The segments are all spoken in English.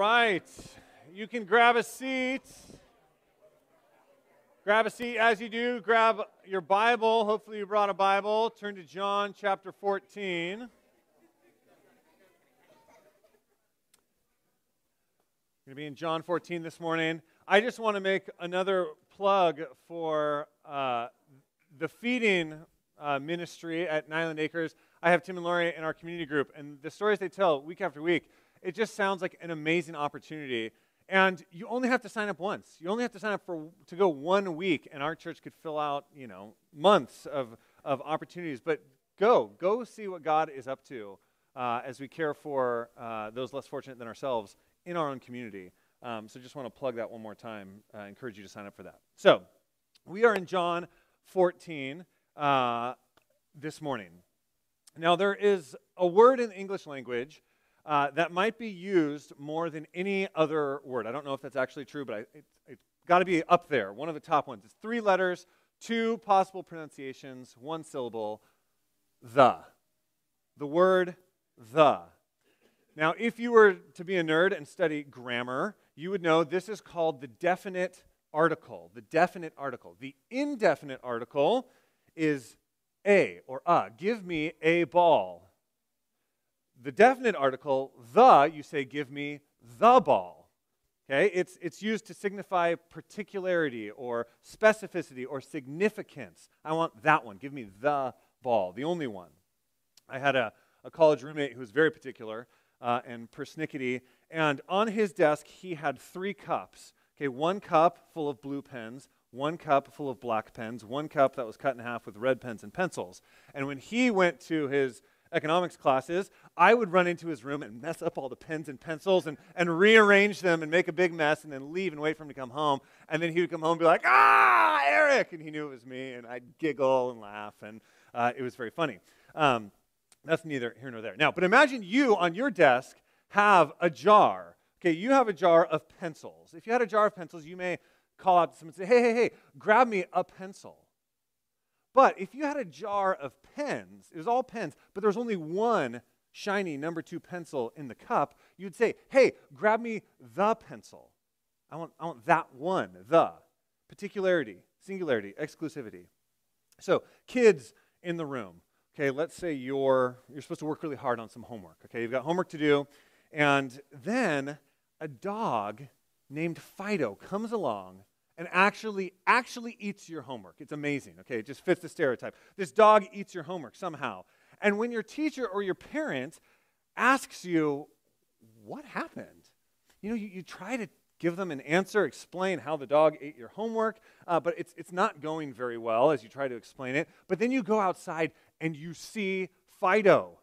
right. You can grab a seat. Grab a seat as you do. Grab your Bible. Hopefully, you brought a Bible. Turn to John chapter 14. Going to be in John 14 this morning. I just want to make another plug for uh, the feeding uh, ministry at Nyeland Acres. I have Tim and Lori in our community group, and the stories they tell week after week, it just sounds like an amazing opportunity. And you only have to sign up once. You only have to sign up for to go one week, and our church could fill out, you know, months of, of opportunities. But go, go see what God is up to uh, as we care for uh, those less fortunate than ourselves in our own community. Um, so just want to plug that one more time. I encourage you to sign up for that. So we are in John 14 uh, this morning. Now, there is a word in the English language uh, that might be used more than any other word. I don't know if that's actually true, but I, it, it's got to be up there, one of the top ones. It's three letters, two possible pronunciations, one syllable the. The word the. Now, if you were to be a nerd and study grammar, you would know this is called the definite article. The definite article. The indefinite article is a or a. Give me a ball. The definite article, the, you say, give me the ball. Okay? It's, it's used to signify particularity or specificity or significance. I want that one. Give me the ball, the only one. I had a, a college roommate who was very particular uh, and persnickety, and on his desk he had three cups. Okay, one cup full of blue pens, one cup full of black pens, one cup that was cut in half with red pens and pencils. And when he went to his economics classes, I would run into his room and mess up all the pens and pencils and, and rearrange them and make a big mess and then leave and wait for him to come home. And then he would come home and be like, ah, Eric! And he knew it was me, and I'd giggle and laugh, and uh, it was very funny. Um, that's neither here nor there. Now, but imagine you on your desk have a jar. Okay, you have a jar of pencils. If you had a jar of pencils, you may call out to someone and say, hey, hey, hey, grab me a pencil. But if you had a jar of pens, it was all pens, but there was only one shiny number two pencil in the cup, you'd say, hey, grab me the pencil. I want, I want that one, the. Particularity, singularity, exclusivity. So, kids in the room, okay, let's say you're, you're supposed to work really hard on some homework, okay? You've got homework to do, and then a dog named Fido comes along and actually actually eats your homework. It's amazing. Okay, it just fits the stereotype. This dog eats your homework somehow. And when your teacher or your parent asks you, "What happened?" You know, you, you try to give them an answer, explain how the dog ate your homework, uh, but it's, it's not going very well as you try to explain it. But then you go outside and you see Fido.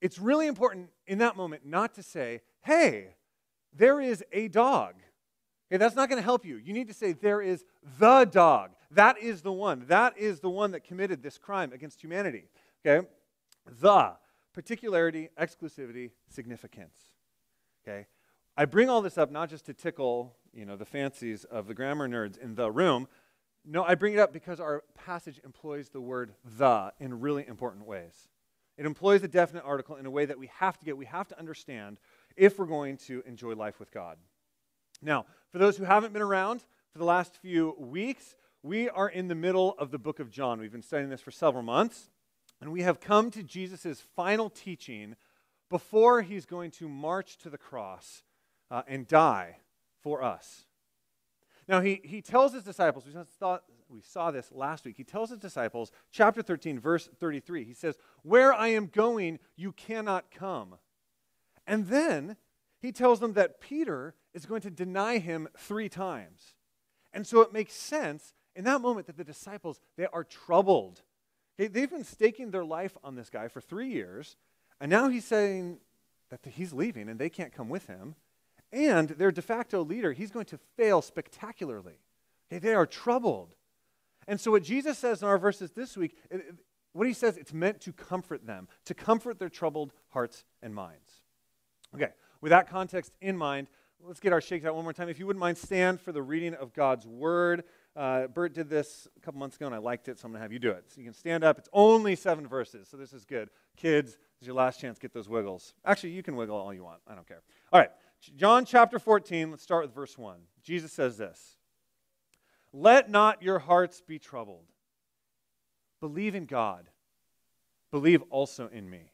It's really important in that moment not to say, hey, there is a dog. Okay, that's not going to help you. You need to say, there is the dog. That is the one. That is the one that committed this crime against humanity. Okay? The particularity, exclusivity, significance. Okay? I bring all this up not just to tickle, you know, the fancies of the grammar nerds in the room. No, I bring it up because our passage employs the word the in really important ways. It employs a definite article in a way that we have to get, we have to understand if we're going to enjoy life with God. Now, for those who haven't been around for the last few weeks, we are in the middle of the book of John. We've been studying this for several months, and we have come to Jesus' final teaching before he's going to march to the cross uh, and die for us. Now, he, he tells his disciples, we thought, we saw this last week, he tells his disciples, chapter 13, verse 33, he says, Where I am going, you cannot come. And then he tells them that Peter is going to deny him three times. And so it makes sense in that moment that the disciples, they are troubled. Okay, they've been staking their life on this guy for three years, and now he's saying that he's leaving and they can't come with him. And their de facto leader, he's going to fail spectacularly. Okay, they are troubled. And so, what Jesus says in our verses this week, it, what he says, it's meant to comfort them, to comfort their troubled hearts and minds. Okay, with that context in mind, let's get our shakes out one more time. If you wouldn't mind, stand for the reading of God's word. Uh, Bert did this a couple months ago and I liked it, so I'm going to have you do it. So you can stand up. It's only seven verses, so this is good. Kids, this is your last chance. Get those wiggles. Actually, you can wiggle all you want. I don't care. All right, John chapter 14, let's start with verse 1. Jesus says this Let not your hearts be troubled. Believe in God, believe also in me.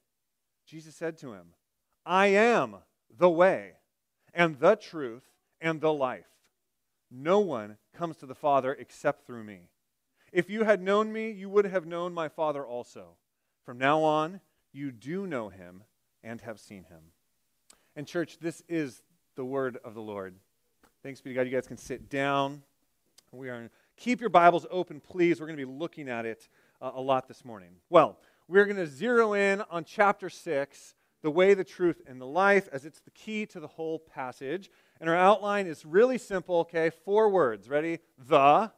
Jesus said to him, I am the way and the truth and the life. No one comes to the Father except through me. If you had known me, you would have known my Father also. From now on, you do know him and have seen him. And, church, this is the word of the Lord. Thanks be to God. You guys can sit down. We are keep your Bibles open, please. We're going to be looking at it uh, a lot this morning. Well, we're going to zero in on chapter 6, the way, the truth, and the life, as it's the key to the whole passage. And our outline is really simple, okay? Four words. Ready? The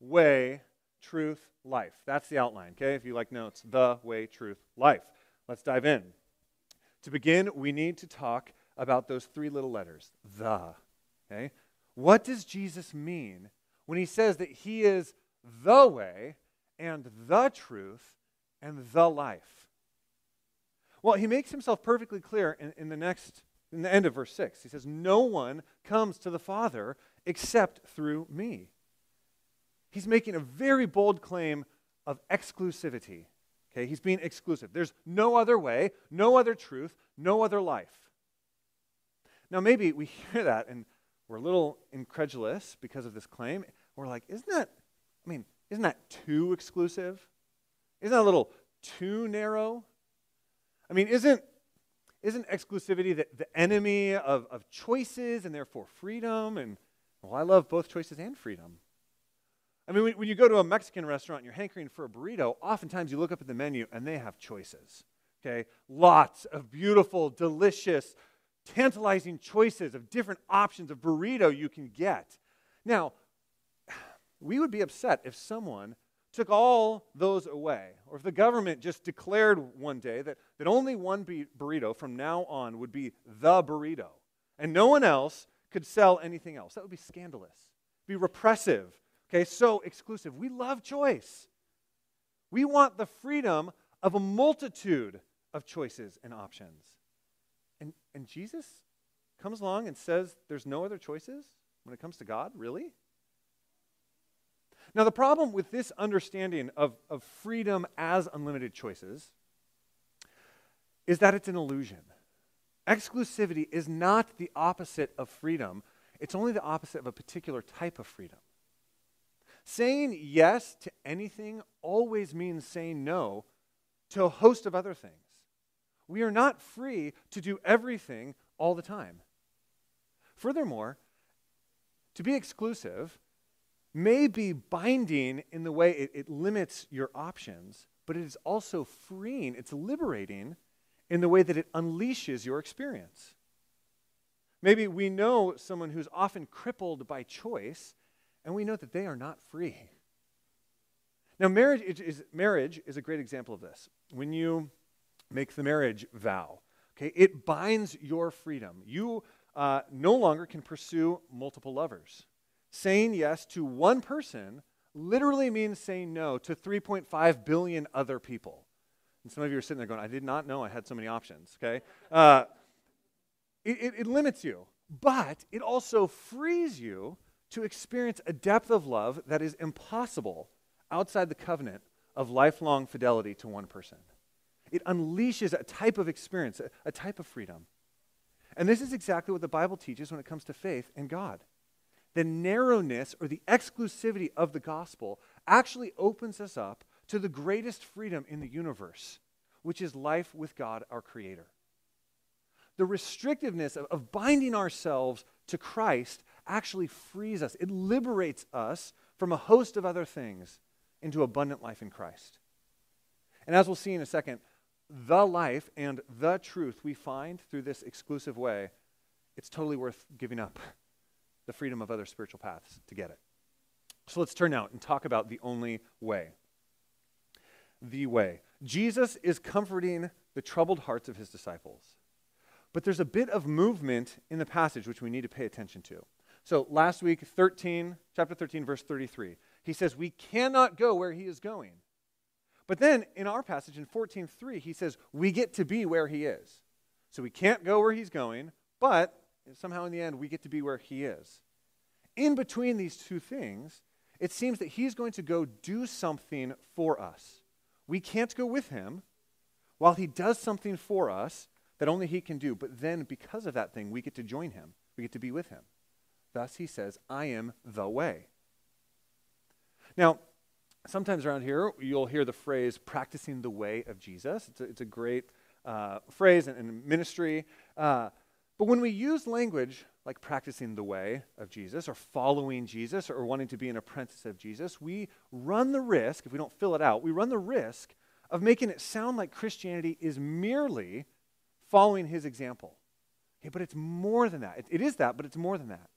way, truth, life. That's the outline, okay? If you like notes, the way, truth, life. Let's dive in. To begin, we need to talk about those three little letters, the. Okay? What does Jesus mean when he says that he is the way and the truth and the life? Well, he makes himself perfectly clear in, in the next, in the end of verse 6. He says, No one comes to the Father except through me. He's making a very bold claim of exclusivity. Okay, he's being exclusive. There's no other way, no other truth, no other life. Now, maybe we hear that and we're a little incredulous because of this claim. We're like, isn't that, I mean, isn't that too exclusive? Isn't that a little too narrow? I mean, isn't, isn't exclusivity the, the enemy of, of choices and therefore freedom? And, well, I love both choices and freedom. I mean, when, when you go to a Mexican restaurant and you're hankering for a burrito, oftentimes you look up at the menu and they have choices. Okay? Lots of beautiful, delicious, tantalizing choices of different options of burrito you can get. Now, we would be upset if someone took all those away, or if the government just declared one day that, that only one burrito from now on would be the burrito, and no one else could sell anything else. That would be scandalous, be repressive. Okay, so exclusive. We love choice. We want the freedom of a multitude of choices and options. And, and Jesus comes along and says there's no other choices when it comes to God? Really? Now, the problem with this understanding of, of freedom as unlimited choices is that it's an illusion. Exclusivity is not the opposite of freedom, it's only the opposite of a particular type of freedom. Saying yes to anything always means saying no to a host of other things. We are not free to do everything all the time. Furthermore, to be exclusive may be binding in the way it, it, limits your options, but it is also freeing, it's liberating in the way that it unleashes your experience. Maybe we know someone who's often crippled by choice, and we know that they are not free. Now, marriage is, marriage is a great example of this. When you make the marriage vow. Okay, it binds your freedom. You uh, no longer can pursue multiple lovers. Saying yes to one person literally means saying no to 3.5 billion other people. And some of you are sitting there going, I did not know I had so many options, okay? Uh, it, it, it limits you, but it also frees you to experience a depth of love that is impossible outside the covenant of lifelong fidelity to one person it unleashes a type of experience, a, a type of freedom. And this is exactly what the Bible teaches when it comes to faith in God. The narrowness or the exclusivity of the gospel actually opens us up to the greatest freedom in the universe, which is life with God, our Creator. The restrictiveness of, of binding ourselves to Christ actually frees us, it liberates us from a host of other things into abundant life in Christ. And as we'll see in a second, the life and the truth we find through this exclusive way it's totally worth giving up the freedom of other spiritual paths to get it. So let's turn out and talk about the only way. The way. Jesus is comforting the troubled hearts of his disciples. But there's a bit of movement in the passage which we need to pay attention to. So last week, 13, chapter 13, verse 33, he says, We cannot go where he is going. But then in our passage in 14.3, he says, We get to be where he is. So we can't go where he's going, but somehow in the end, we get to be where he is. In between these two things, it seems that he's going to go do something for us. We can't go with him while he does something for us that only he can do. But then, because of that thing, we get to join him, we get to be with him. Thus, he says, I am the way. Now, sometimes around here, you'll hear the phrase practicing the way of Jesus. It's a, it's a great uh, phrase in, in ministry. Uh, but when we use language like practicing the way of Jesus or following Jesus or wanting to be an apprentice of Jesus, we run the risk, if we don't fill it out, we run the risk of making it sound like Christianity is merely following his example. Okay, but it's more than that. It, it is that, but it's more than that.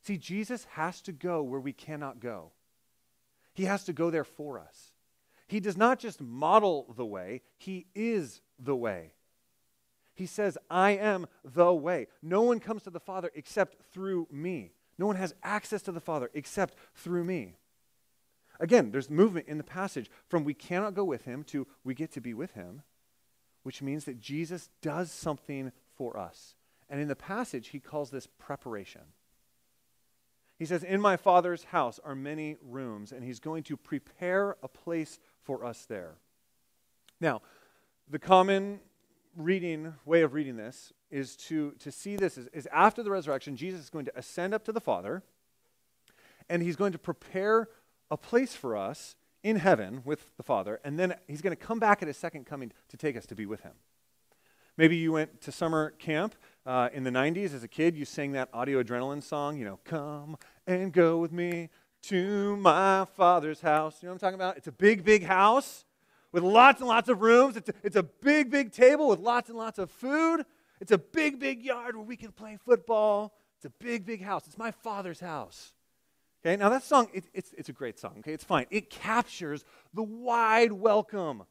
See, Jesus has to go where we cannot go. He has to go there for us. He does not just model the way, He is the way. He says, I am the way. No one comes to the Father except through me. No one has access to the Father except through me. Again, there's movement in the passage from we cannot go with him to we get to be with him, which means that Jesus does something for us. And in the passage, he calls this preparation. He says, In my Father's house are many rooms, and he's going to prepare a place for us there. Now, the common reading way of reading this is to, to see this is, is after the resurrection, Jesus is going to ascend up to the Father, and he's going to prepare a place for us in heaven with the Father, and then he's going to come back at his second coming to take us to be with him. Maybe you went to summer camp uh, in the 90s as a kid. You sang that Audio Adrenaline song, you know, come and go with me to my father's house. You know what I'm talking about? It's a big, big house with lots and lots of rooms. It's a, it's a big, big table with lots and lots of food. It's a big, big yard where we can play football. It's a big, big house. It's my father's house. Okay, now that song, it, it's, it's a great song, okay? It's fine. It captures the wide welcome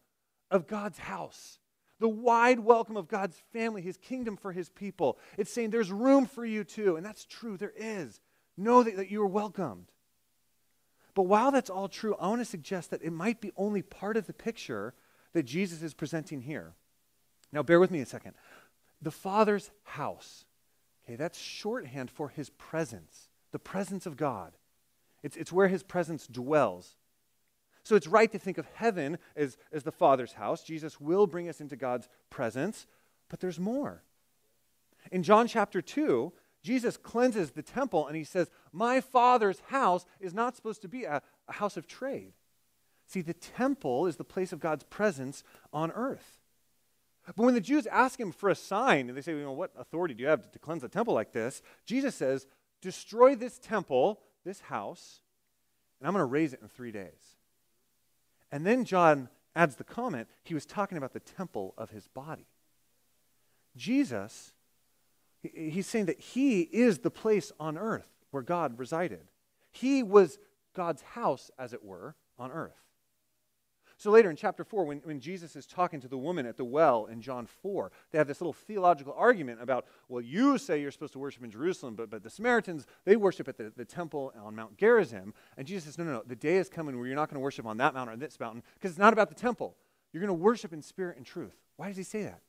of God's house, the wide welcome of God's family, his kingdom for his people. It's saying there's room for you too, and that's true, there is. Know that, that you are welcomed. But while that's all true, I want to suggest that it might be only part of the picture that Jesus is presenting here. Now, bear with me a second. The Father's house, okay, that's shorthand for his presence, the presence of God. It's, it's where his presence dwells. So it's right to think of heaven as, as the Father's house. Jesus will bring us into God's presence, but there's more. In John chapter 2, Jesus cleanses the temple and he says, My Father's house is not supposed to be a, a house of trade. See, the temple is the place of God's presence on earth. But when the Jews ask him for a sign, and they say, you know, What authority do you have to, to cleanse a temple like this? Jesus says, Destroy this temple, this house, and I'm going to raise it in three days. And then John adds the comment he was talking about the temple of his body. Jesus He's saying that he is the place on earth where God resided. He was God's house, as it were, on earth. So later in chapter 4, when, when Jesus is talking to the woman at the well in John 4, they have this little theological argument about, well, you say you're supposed to worship in Jerusalem, but, but the Samaritans, they worship at the, the temple on Mount Gerizim. And Jesus says, no, no, no, the day is coming where you're not going to worship on that mountain or this mountain because it's not about the temple. You're going to worship in spirit and truth. Why does he say that?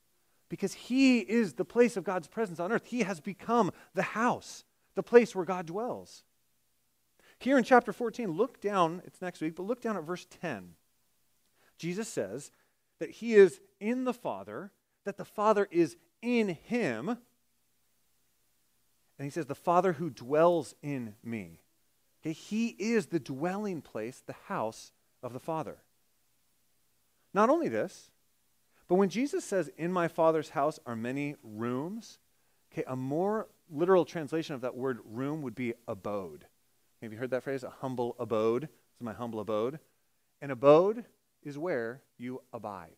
Because he is the place of God's presence on earth. He has become the house, the place where God dwells. Here in chapter 14, look down, it's next week, but look down at verse 10. Jesus says that he is in the Father, that the Father is in him. And he says, the Father who dwells in me. Okay, he is the dwelling place, the house of the Father. Not only this, but when Jesus says, In my Father's house are many rooms, okay, a more literal translation of that word room would be abode. Have you heard that phrase? A humble abode. This is my humble abode. An abode is where you abide.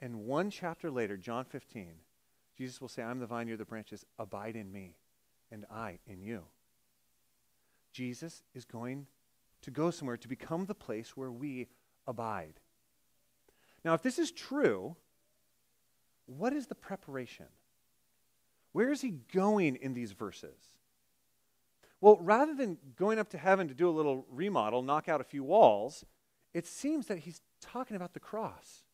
And one chapter later, John 15, Jesus will say, I'm the vine, you're the branches. Abide in me, and I in you. Jesus is going to go somewhere to become the place where we abide. Now, if this is true, what is the preparation? Where is he going in these verses? Well, rather than going up to heaven to do a little remodel, knock out a few walls, it seems that he's talking about the cross.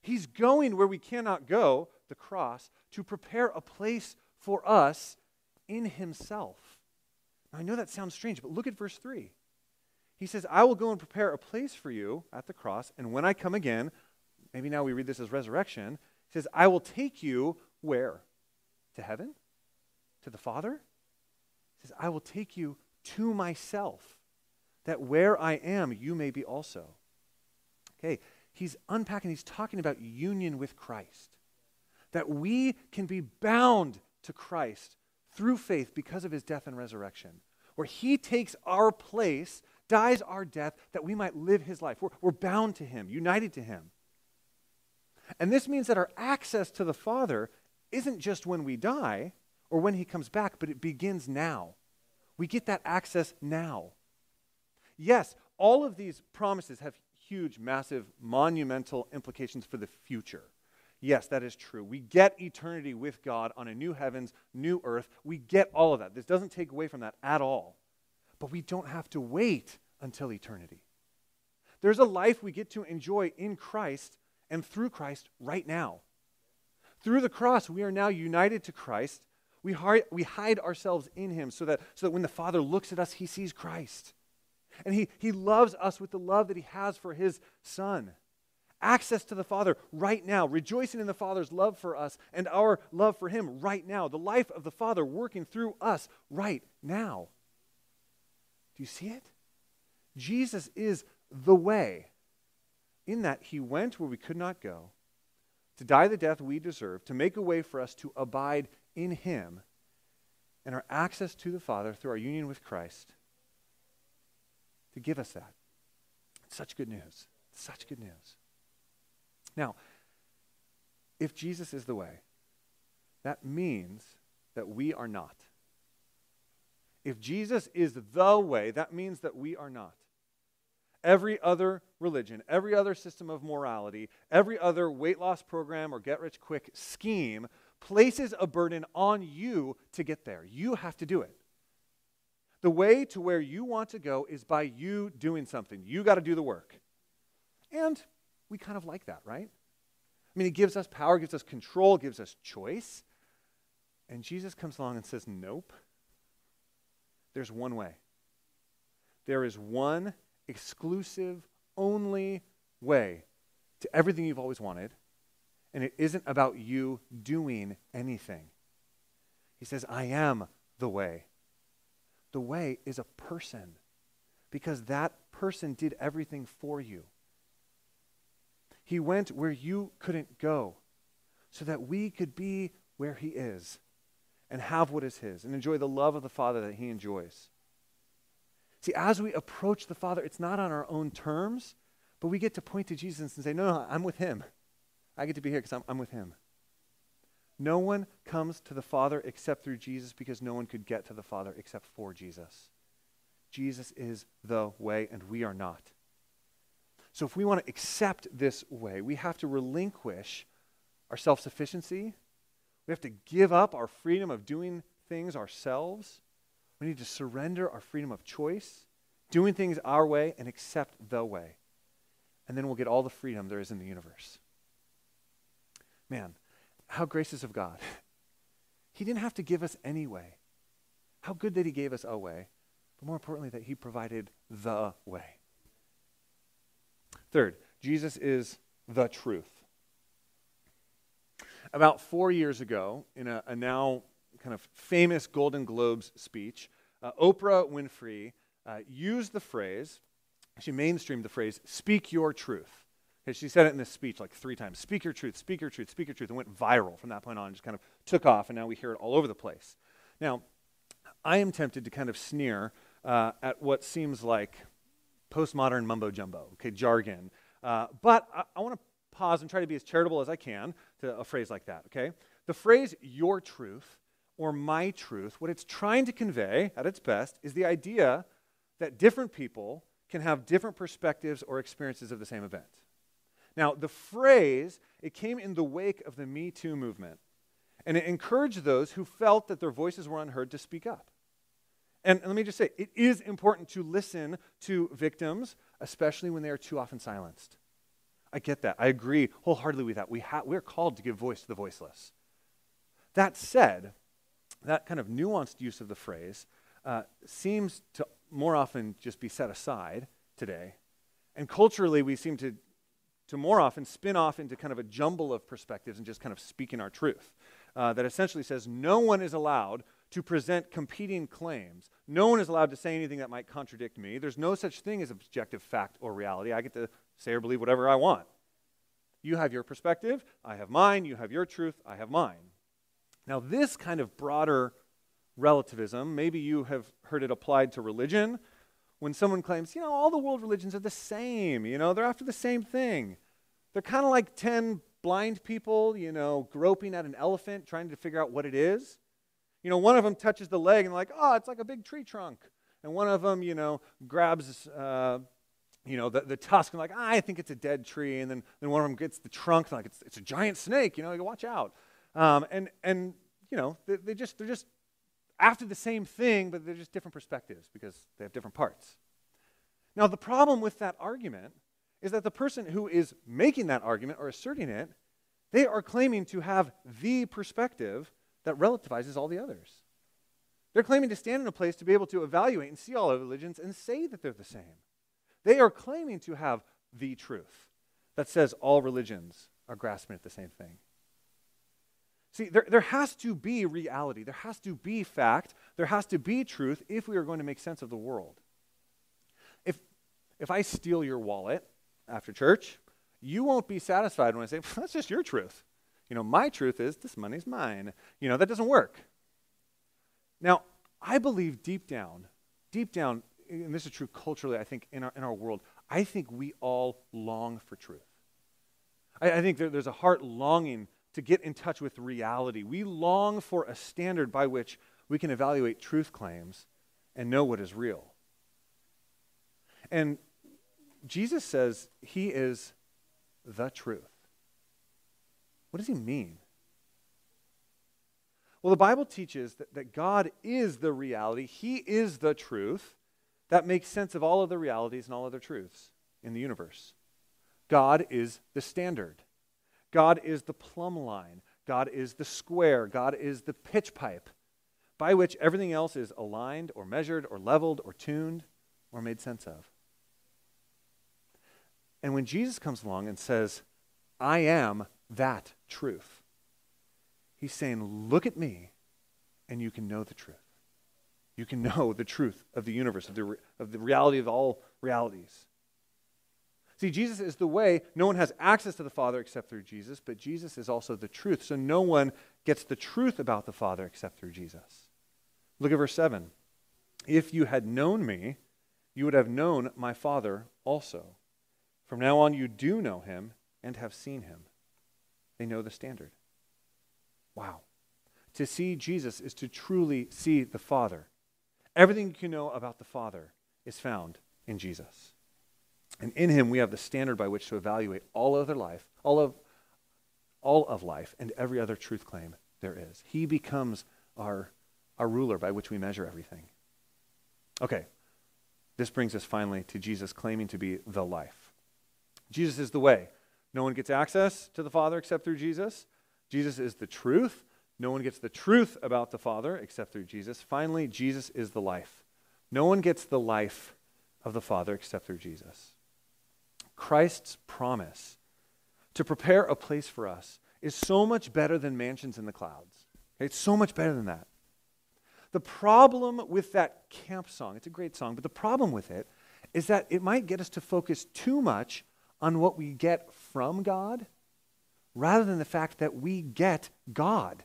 He's going where we cannot go, the cross, to prepare a place for us in himself. Now, I know that sounds strange, but look at verse 3. He says, I will go and prepare a place for you at the cross, and when I come again, maybe now we read this as resurrection, he says, I will take you where? To heaven? To the Father? He says, I will take you to myself, that where I am, you may be also. Okay, he's unpacking, he's talking about union with Christ. That we can be bound to Christ through faith because of his death and resurrection, where he takes our place, dies our death, that we might live his life. We're, we're bound to him, united to him. And this means that our access to the Father isn't just when we die or when he comes back, but it begins now. We get that access now. Yes, all of these promises have huge, massive, monumental implications for the future. Yes, that is true. We get eternity with God on a new heavens, new earth. We get all of that. This doesn't take away from that at all. But we don't have to wait until eternity. There's a life we get to enjoy in Christ and through Christ right now. Through the cross, we are now united to Christ. We hide, we hide ourselves in Him so that, so that when the Father looks at us, He sees Christ. And he, he loves us with the love that He has for His Son. Access to the Father right now, rejoicing in the Father's love for us and our love for Him right now. The life of the Father working through us right now. Do you see it? Jesus is the way, in that He went where we could not go to die the death we deserve, to make a way for us to abide in Him and our access to the Father through our union with Christ, to give us that. It's such good news. Such good news. Now, if Jesus is the way, that means that we are not. If Jesus is the way, that means that we are not. Every other religion, every other system of morality, every other weight loss program or get rich quick scheme places a burden on you to get there. You have to do it. The way to where you want to go is by you doing something. You got to do the work. And we kind of like that, right? I mean, it gives us power, gives us control, gives us choice. And Jesus comes along and says, Nope. There's one way. There is one exclusive, only way to everything you've always wanted. And it isn't about you doing anything. He says, I am the way. The way is a person because that person did everything for you. He went where you couldn't go so that we could be where He is and have what is His and enjoy the love of the Father that He enjoys. See, as we approach the Father, it's not on our own terms, but we get to point to Jesus and say, No, no, I'm with Him. I get to be here because I'm, I'm with Him. No one comes to the Father except through Jesus because no one could get to the Father except for Jesus. Jesus is the way, and we are not. So, if we want to accept this way, we have to relinquish our self sufficiency. We have to give up our freedom of doing things ourselves. We need to surrender our freedom of choice, doing things our way, and accept the way. And then we'll get all the freedom there is in the universe. Man, how gracious of God. He didn't have to give us any way. How good that He gave us a way, but more importantly, that He provided the way. Third, Jesus is the truth. About four years ago, in a, a now kind of famous Golden Globes speech, uh, Oprah Winfrey uh, used the phrase, she mainstreamed the phrase, speak your truth. Okay, she said it in this speech like three times speak your truth, speak your truth, speak your truth, and went viral from that point on, just kind of took off, and now we hear it all over the place. Now, I am tempted to kind of sneer uh, at what seems like postmodern mumbo jumbo, okay, jargon. Uh, but I, I want to pause and try to be as charitable as I can to a phrase like that, okay? the phrase your truth or my truth, what it's trying to convey at its best is the idea that different people can have different perspectives or experiences of the same event. Now, the phrase, it came in the wake of the Me Too movement, and it encouraged those who felt that their voices were unheard to speak up. And let me just say, it is important to listen to victims, especially when they are too often silenced. I get that. I agree wholeheartedly with that. We ha- we're called to give voice to the voiceless. That said, that kind of nuanced use of the phrase uh, seems to more often just be set aside today. And culturally, we seem to, to more often spin off into kind of a jumble of perspectives and just kind of speak in our truth. Uh, that essentially says no one is allowed to present competing claims. No one is allowed to say anything that might contradict me. There's no such thing as objective fact or reality. I get to say or believe whatever I want. You have your perspective, I have mine. You have your truth, I have mine. Now, this kind of broader relativism, maybe you have heard it applied to religion. When someone claims, you know, all the world religions are the same, you know, they're after the same thing. They're kind of like 10 blind people, you know, groping at an elephant trying to figure out what it is. You know, one of them touches the leg and like, oh, it's like a big tree trunk. And one of them, you know, grabs, uh, you know, the, the tusk and like, ah, I think it's a dead tree. And then, then one of them gets the trunk and like, it's, it's a giant snake, you know, you watch out. Um, and, and, you know, they, they just, they're just after the same thing, but they're just different perspectives because they have different parts. Now, the problem with that argument is that the person who is making that argument or asserting it, they are claiming to have the perspective that relativizes all the others. They're claiming to stand in a place to be able to evaluate and see all religions and say that they're the same. They are claiming to have the truth that says all religions are grasping at the same thing. See, there, there has to be reality, there has to be fact, there has to be truth if we are going to make sense of the world. If, if I steal your wallet after church, you won't be satisfied when I say, that's just your truth. You know, my truth is this money's mine. You know, that doesn't work. Now, I believe deep down, deep down, and this is true culturally, I think, in our, in our world, I think we all long for truth. I, I think there, there's a heart longing to get in touch with reality. We long for a standard by which we can evaluate truth claims and know what is real. And Jesus says he is the truth. What does he mean? Well, the Bible teaches that, that God is the reality, He is the truth that makes sense of all other realities and all other truths in the universe. God is the standard. God is the plumb line. God is the square. God is the pitch pipe by which everything else is aligned or measured or leveled or tuned or made sense of. And when Jesus comes along and says, I am that truth, he's saying, Look at me, and you can know the truth. You can know the truth of the universe, of the, of the reality of all realities. See, Jesus is the way. No one has access to the Father except through Jesus, but Jesus is also the truth. So no one gets the truth about the Father except through Jesus. Look at verse 7. If you had known me, you would have known my Father also. From now on, you do know him and have seen him. They know the standard. Wow. To see Jesus is to truly see the Father. Everything you can know about the Father is found in Jesus. And in him we have the standard by which to evaluate all other life, all of all of life and every other truth claim there is. He becomes our, our ruler by which we measure everything. Okay, this brings us finally to Jesus claiming to be the life. Jesus is the way. No one gets access to the Father except through Jesus. Jesus is the truth. No one gets the truth about the Father except through Jesus. Finally, Jesus is the life. No one gets the life of the Father except through Jesus. Christ's promise to prepare a place for us is so much better than mansions in the clouds. Okay? It's so much better than that. The problem with that camp song, it's a great song, but the problem with it is that it might get us to focus too much on what we get from God rather than the fact that we get God.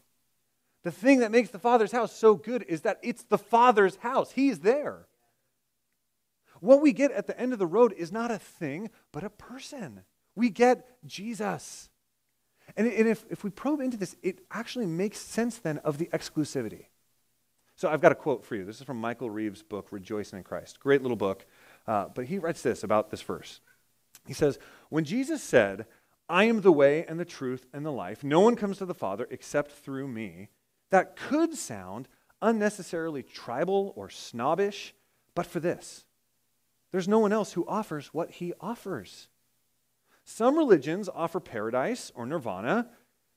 The thing that makes the Father's house so good is that it's the Father's house. He's there. What we get at the end of the road is not a thing, but a person. We get Jesus. And, and if, if we probe into this, it actually makes sense then of the exclusivity. So I've got a quote for you. This is from Michael Reeves' book, Rejoicing in Christ. Great little book. Uh, but he writes this about this verse. He says, When Jesus said, I am the way and the truth and the life, no one comes to the Father except through me, that could sound unnecessarily tribal or snobbish, but for this there's no one else who offers what he offers. Some religions offer paradise or nirvana.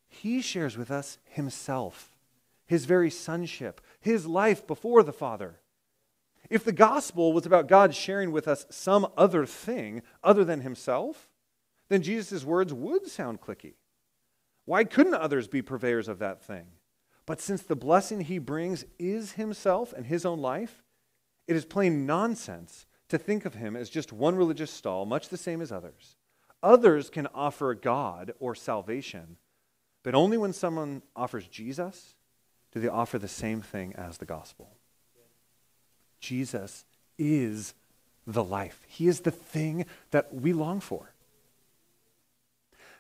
He shares with us himself, his very sonship, his life before the Father. If the gospel was about God sharing with us some other thing other than himself, then Jesus' words would sound cliquey. Why couldn't others be purveyors of that thing? But since the blessing he brings is himself and his own life, it is plain nonsense to think of him as just one religious stall, much the same as others. Others can offer God or salvation, but only when someone offers Jesus do they offer the same thing as the gospel. Jesus is the life, He is the thing that we long for.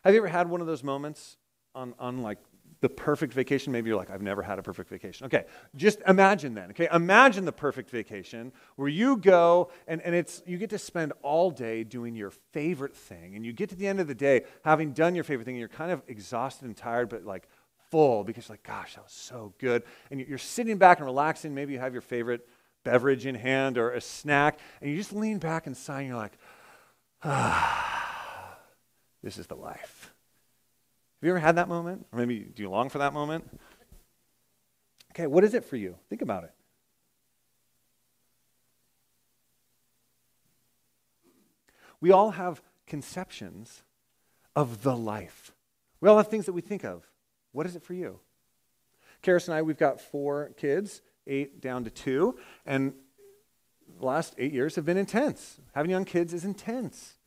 Have you ever had one of those moments on, on like the perfect vacation? Maybe you're like, I've never had a perfect vacation. Okay, just imagine then. Okay, imagine the perfect vacation where you go and, and it's you get to spend all day doing your favorite thing, and you get to the end of the day having done your favorite thing, and you're kind of exhausted and tired, but like full because you're like, gosh, that was so good. And you're sitting back and relaxing. Maybe you have your favorite beverage in hand or a snack, and you just lean back and sigh, and you're like, ah, this is the life. Have you ever had that moment? Or maybe do you long for that moment? Okay, what is it for you? Think about it. We all have conceptions of the life. We all have things that we think of. What is it for you? Karis and I, we've got four kids, eight down to two, and the last eight years have been intense. Having young kids is intense.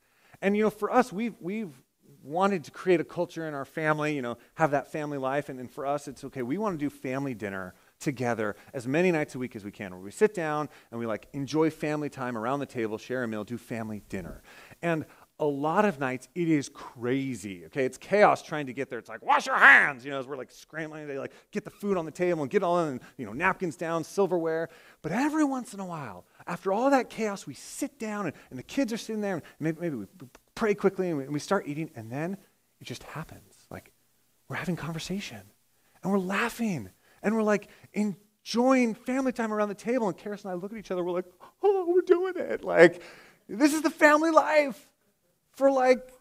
And, you know, for us, we've, we've wanted to create a culture in our family, you know, have that family life. And, and for us, it's okay. We want to do family dinner together as many nights a week as we can, where we sit down and we like enjoy family time around the table, share a meal, do family dinner. And a lot of nights it is crazy. Okay, it's chaos trying to get there. It's like wash your hands, you know, as we're like scrambling to like get the food on the table and get all in, you know, napkins down, silverware. But every once in a while, after all that chaos, we sit down and, and the kids are sitting there, and maybe, maybe we pray quickly and we, start eating, and then it just happens. Like we're having conversation and we're laughing and we're like enjoying family time around the table. And Karis and I look at each other. We're like, oh, we're doing it. Like this is the family life for like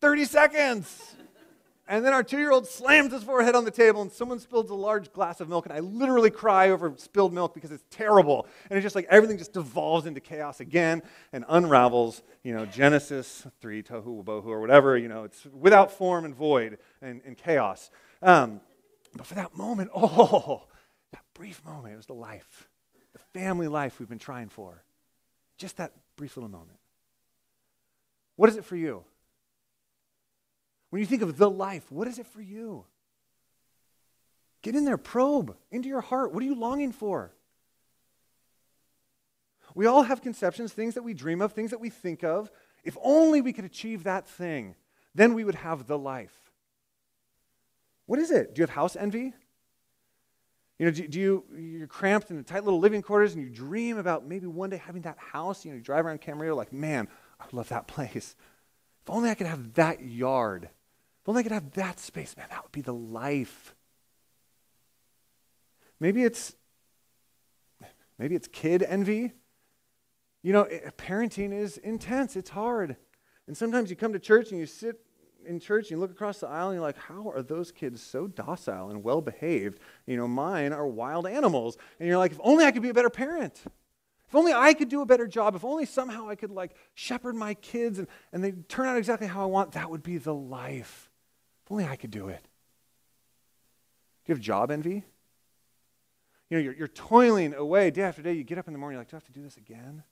30 seconds. And then our two year old slams his forehead on the table, and someone spills a large glass of milk. And I literally cry over spilled milk because it's terrible. And it's just like everything just devolves into chaos again and unravels. You know, Genesis 3, tohu bohu, or whatever. You know, it's without form and void and, and chaos. Um, but for that moment, oh, that brief moment, it was the life, the family life we've been trying for. Just that brief little moment. What is it for you? When you think of the life, what is it for you? Get in there, probe into your heart. What are you longing for? We all have conceptions, things that we dream of, things that we think of. If only we could achieve that thing, then we would have the life. What is it? Do you have house envy? You know, do, do, you, you're cramped in a tight little living quarters and you dream about maybe one day having that house? You know, you drive around Camarillo like, man, I love that place. If only I could have that yard. If only I could have that space, man, that would be the life. Maybe it's maybe it's kid envy. You know, it, parenting is intense. It's hard. And sometimes you come to church and you sit in church and you look across the aisle and you're like, how are those kids so docile and well behaved? You know, mine are wild animals. And you're like, if only I could be a better parent. If only I could do a better job, if only somehow I could like shepherd my kids and, and they turn out exactly how I want, that would be the life. Only I could do it. Do you have job envy? You know, you're, you're toiling away day after day. You get up in the morning, you're like, do I have to do this again?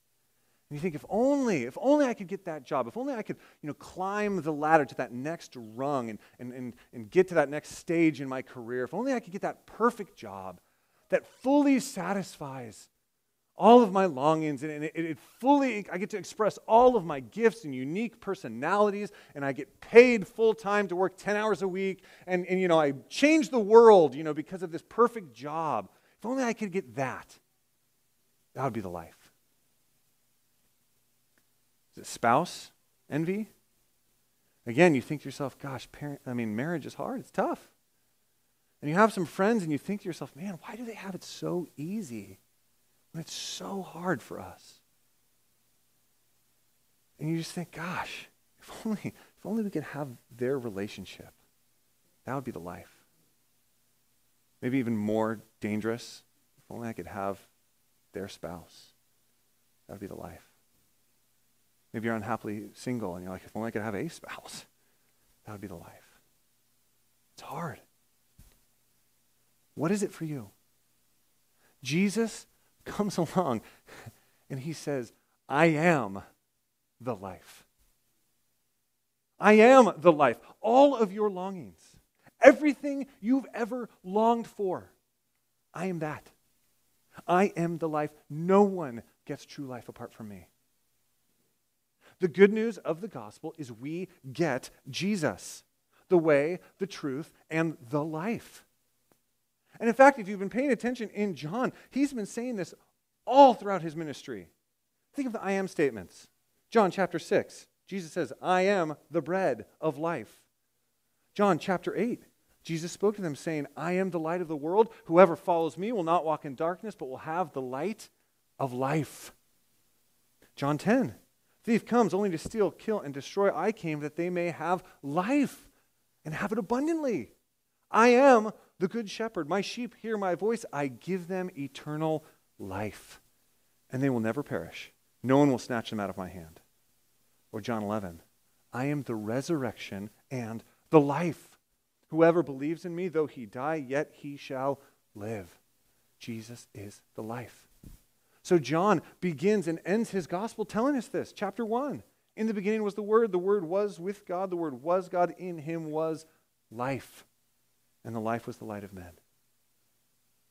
And you think, if only, if only I could get that job, if only I could, you know, climb the ladder to that next rung and, and, and, and get to that next stage in my career, if only I could get that perfect job that fully satisfies all of my longings, and it, it, fully, I get to express all of my gifts and unique personalities, and I get paid full time to work 10 hours a week, and, and, you know, I change the world, you know, because of this perfect job. If only I could get that, that would be the life. Is it spouse envy? Again, you think to yourself, gosh, parent, I mean, marriage is hard, it's tough. And you have some friends and you think to yourself, man, why do they have it so easy it's so hard for us? And you just think, gosh, if only, if only we could have their relationship, that would be the life. Maybe even more dangerous, if only I could have their spouse, that would be the life. Maybe you're unhappily single and you're like, if only I could have a spouse, that would be the life. It's hard. What is it for you? Jesus comes along and he says, I am the life. I am the life. All of your longings, everything you've ever longed for, I am that. I am the life. No one gets true life apart from me. The good news of the gospel is we get Jesus, the way, the truth, and the life. And in fact, if you've been paying attention in John, he's been saying this all throughout his ministry. Think of the I am statements. John chapter 6, Jesus says, I am the bread of life. John chapter 8, Jesus spoke to them saying, I am the light of the world. Whoever follows me will not walk in darkness, but will have the light of life. John 10, thief comes only to steal, kill, and destroy. I came that they may have life and have it abundantly. I am the good shepherd. My sheep hear my voice. I give them eternal life, and they will never perish. No one will snatch them out of my hand. Or John 11, I am the resurrection and the life. Whoever believes in me, though he die, yet he shall live. Jesus is the life. So John begins and ends his gospel telling us this. Chapter 1. In the beginning was the Word. The Word was with God. The Word was God. In him was life and the life was the light of men.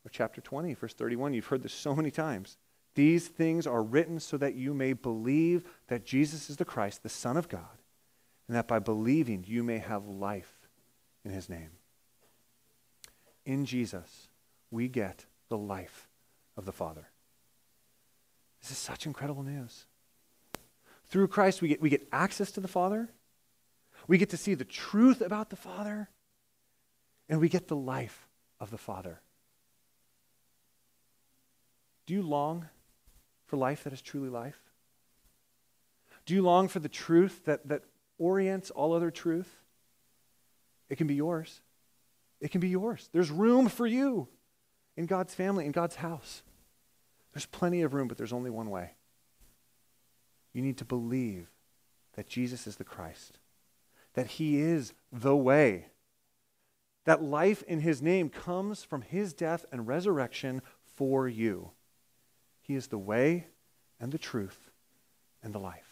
Or chapter 20, verse 31, you've heard this so many times. These things are written so that you may believe that Jesus is the Christ, the Son of God, and that by believing you may have life in his name. In Jesus, we get the life of the Father. This is such incredible news. Through Christ, we get, we get access to the Father. We get to see the truth about the Father and we get the life of the Father. Do you long for life that is truly life? Do you long for the truth that, that orients all other truth? It can be yours. It can be yours. There's room for you in God's family, in God's house. There's plenty of room, but there's only one way. You need to believe that Jesus is the Christ, that He is the way that life in his name comes from his death and resurrection for you. He is the way and the truth and the life.